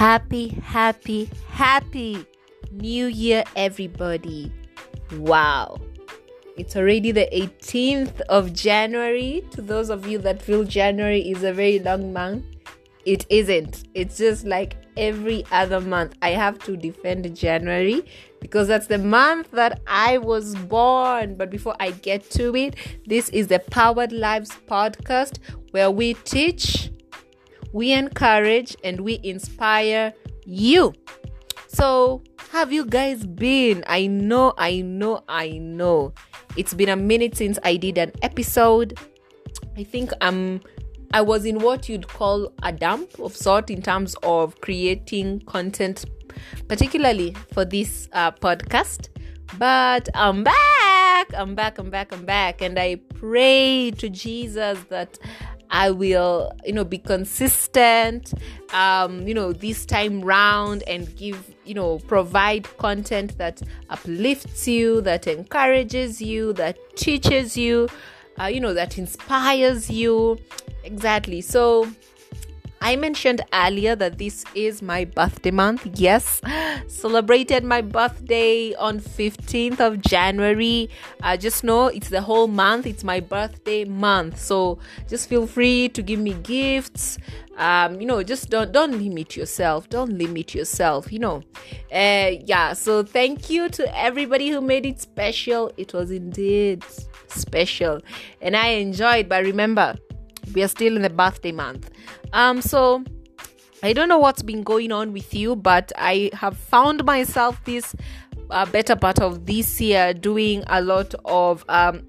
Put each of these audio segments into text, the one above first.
Happy, happy, happy New Year, everybody. Wow. It's already the 18th of January. To those of you that feel January is a very long month, it isn't. It's just like every other month. I have to defend January because that's the month that I was born. But before I get to it, this is the Powered Lives podcast where we teach, we encourage, and we inspire you. So, have you guys been? I know, I know, I know. It's been a minute since I did an episode. I think I'm I was in what you'd call a dump of sort in terms of creating content, particularly for this uh, podcast. But I'm back, I'm back, I'm back, I'm back. And I pray to Jesus that I will, you know, be consistent, um, you know, this time round and give, you know, provide content that uplifts you, that encourages you, that teaches you, uh, you know, that inspires you. Exactly. So, I mentioned earlier that this is my birthday month. Yes, celebrated my birthday on 15th of January. Uh, just know it's the whole month. It's my birthday month. So just feel free to give me gifts. Um, you know, just don't don't limit yourself. Don't limit yourself. You know, uh, yeah. So thank you to everybody who made it special. It was indeed special, and I enjoyed. But remember we are still in the birthday month. Um, so I don't know what's been going on with you, but I have found myself this uh, better part of this year doing a lot of um,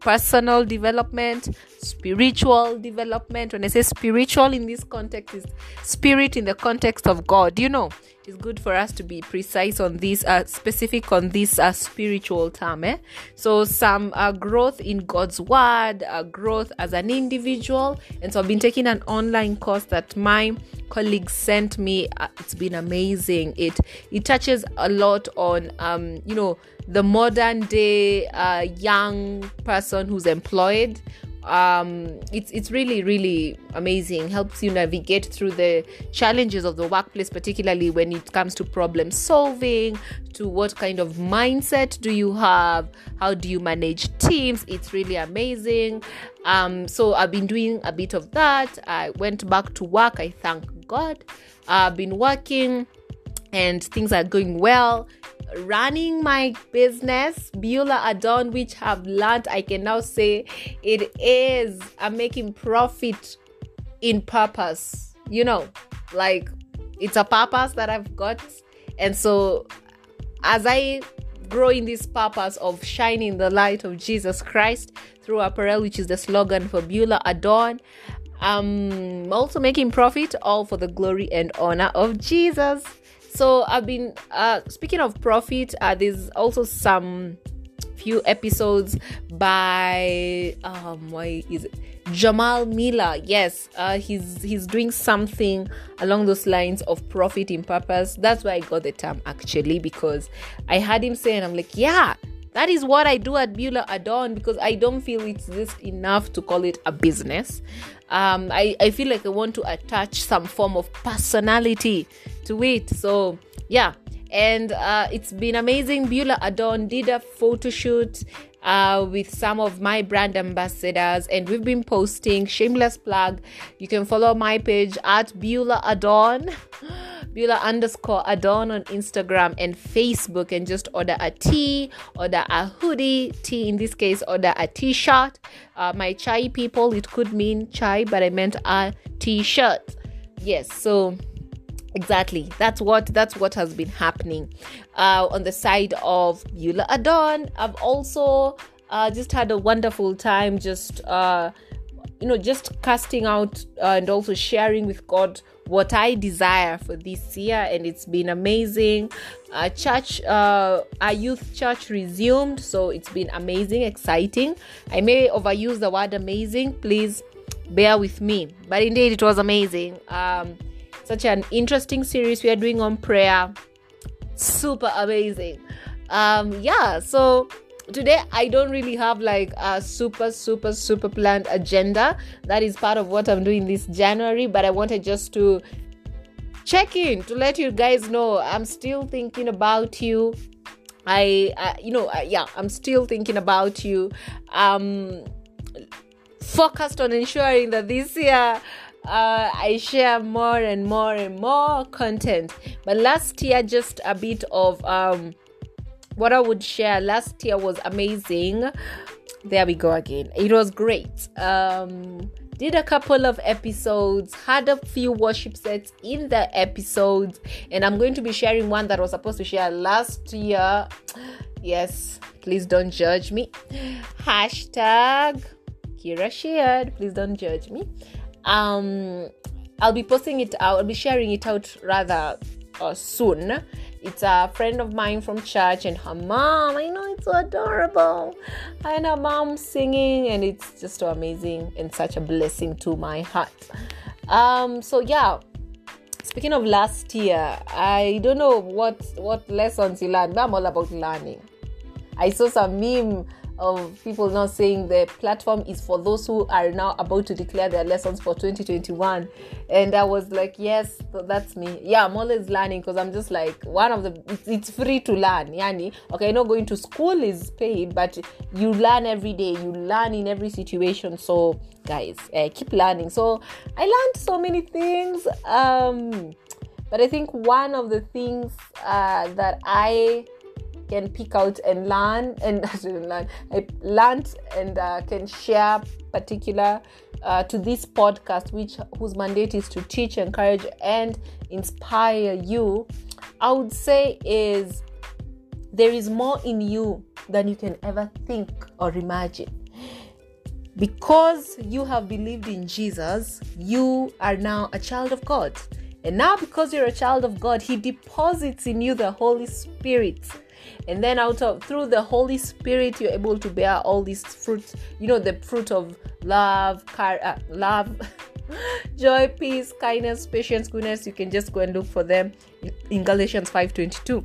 personal development, spiritual development. When I say spiritual in this context, is spirit in the context of God. You know, it's good for us to be precise on this, uh, specific on this uh, spiritual term. Eh? So, some uh, growth in God's word, uh, growth as an individual. And so, I've been taking an online course that my colleagues sent me. Uh, it's been amazing. It it touches a lot on, um, you know, the modern day uh, young person who's employed um it's it's really really amazing. Helps you navigate through the challenges of the workplace particularly when it comes to problem solving to what kind of mindset do you have how do you manage teams? It's really amazing. Um so i've been doing a bit of that. I went back to work i thank god. I've been working and things are going well running my business, Beulah Adon, which have learned, I can now say it is I'm making profit in purpose. You know, like it's a purpose that I've got. And so as I grow in this purpose of shining the light of Jesus Christ through apparel, which is the slogan for Beulah Adon, I'm also making profit all for the glory and honor of Jesus. So I've been uh, speaking of profit. Uh, there's also some few episodes by um why is it Jamal Miller. Yes, uh, he's he's doing something along those lines of profit in purpose. That's why I got the term actually because I had him say, and I'm like, yeah, that is what I do at Beulah Adon because I don't feel it's just enough to call it a business. Um, I, I feel like I want to attach some form of personality to it. So, yeah. And uh, it's been amazing. Beulah Adon did a photo shoot uh, with some of my brand ambassadors, and we've been posting shameless plug. You can follow my page at Beulah Adon. Beulah underscore Adon on Instagram and Facebook and just order a tee, order a hoodie, tee in this case, order a t shirt. Uh, my chai people, it could mean chai, but I meant a t shirt. Yes, so exactly that's what that's what has been happening uh, on the side of Beulah Adon. I've also uh, just had a wonderful time just uh, you know just casting out uh, and also sharing with God what I desire for this year, and it's been amazing. Uh, church, uh, our youth church resumed, so it's been amazing, exciting. I may overuse the word amazing, please bear with me, but indeed it was amazing. Um, such an interesting series we are doing on prayer, super amazing. Um, yeah, so today i don't really have like a super super super planned agenda that is part of what i'm doing this january but i wanted just to check in to let you guys know I'm still thinking about you. I, uh, you know, uh, yeah, I'm still thinking about you. Um, focused on ensuring that this year uh, I share more and more and more content. But last year, just a bit of um, what I would share. Last year was amazing. There we go again. It was great. Um, did a couple of episodes, had a few worship sets in the episodes, and I'm going to be sharing one that I was supposed to share last year. Yes, please don't judge me. Hashtag Kira shared. Please don't judge me. Um, I'll be posting it out. I'll be sharing it out rather uh, soon. It's a friend of mine from church and her mom. I know it's so adorable. And her mom singing, and it's just so amazing and such a blessing to my heart. Um, so yeah. Speaking of last year, I don't know what what lessons you learned, but I'm all about learning. I saw some meme of people now saying the platform is for those who are now about to declare their lessons for 2021 and i was like yes that's me. Yeah i'm always learning because i'm just like one of the it's, it's, free to learn yani. Okay not going to school is paid but you learn every day. You learn in every situation. So guys uh, keep learning. So i learned so many things um but i think one of the things uh, that i can pick out and learn and learn. I learned and uh, can share particular uh, to this podcast, which whose mandate is to teach, encourage, and inspire you. I would say is there is more in you than you can ever think or imagine. Because you have believed in Jesus, you are now a child of God. And now, because you're a child of God, He deposits in you the Holy Spirit and then out of through the holy spirit you're able to bear all these fruits you know the fruit of love car uh, love joy peace kindness patience goodness. You can just go and look for them in galatians 5.22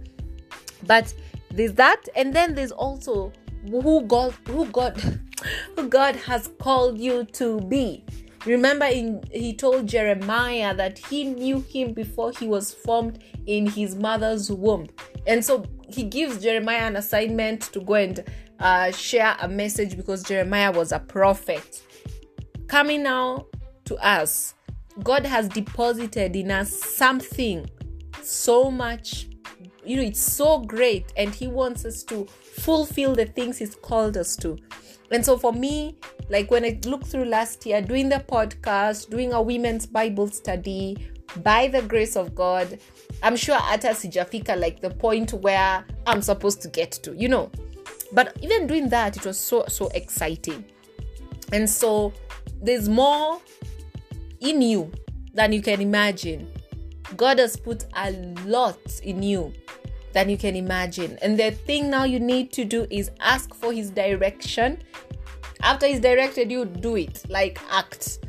but there's that and then there's also who god who god who god has called you to be. Remember in he told jeremiah that he knew him before he was formed in his mother's womb. And so he gives Jeremiah an assignment to go and uh, share a message because Jeremiah was a prophet. Coming now to us, God has deposited in us something so much, you know, it's so great, and He wants us to fulfill the things He's called us to. And so for me, like when I look through last year, doing the podcast, doing a women's Bible study, by the grace of God, I'm sure hata sijafika like the point where I'm supposed to get to, you know. But even doing that, it was so so exciting. And so there's more in you than you can imagine. God has put a lot in you than you can imagine. And the thing now you need to do is ask for his direction. After he's directed you, do it. Like act.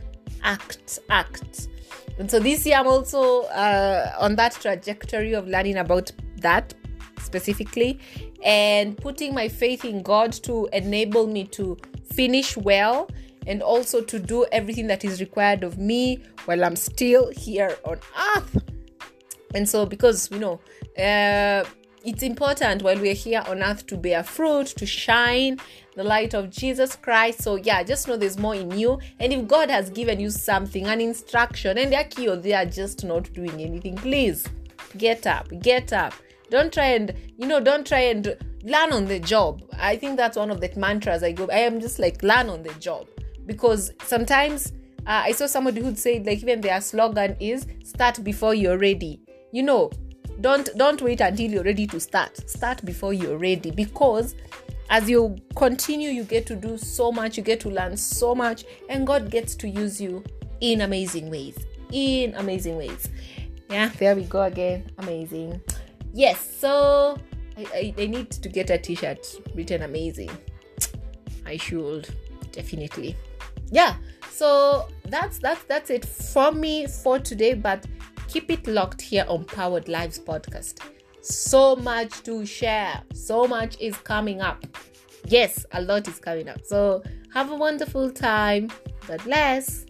Act. Act and so this year, I'm also uh, on that trajectory of learning about that specifically and putting my faith in God to enable me to finish well and also to do everything that is required of me while I'm still here on earth. And so, because you know, uh, it's important while we're here on earth to bear fruit, to shine the light of Jesus Christ. So, yeah, just know there's more in you. And if God has given you something, an instruction, and they're key or they are just not doing anything, please get up, get up. Don't try and, you know, don't try and learn on the job. I think that's one of the mantras I go. I am just like, learn on the job. Because sometimes uh, I saw somebody who'd say, like, even their slogan is start before you're ready. You know, don't don't wait until you're ready to start. Start before you're ready because as you continue you get to do so much you get to learn so much and god gets to use you in amazing ways in amazing ways. Yeah there we go again. Amazing. Yes so i, I, I need to get a t-shirt written amazing. I should definitely. Yeah so that's that's that's it for me for today but keep it locked here on Powered Lives podcast. So much to share, so much is coming up. Yes, a lot is coming up. So have a wonderful time. God bless.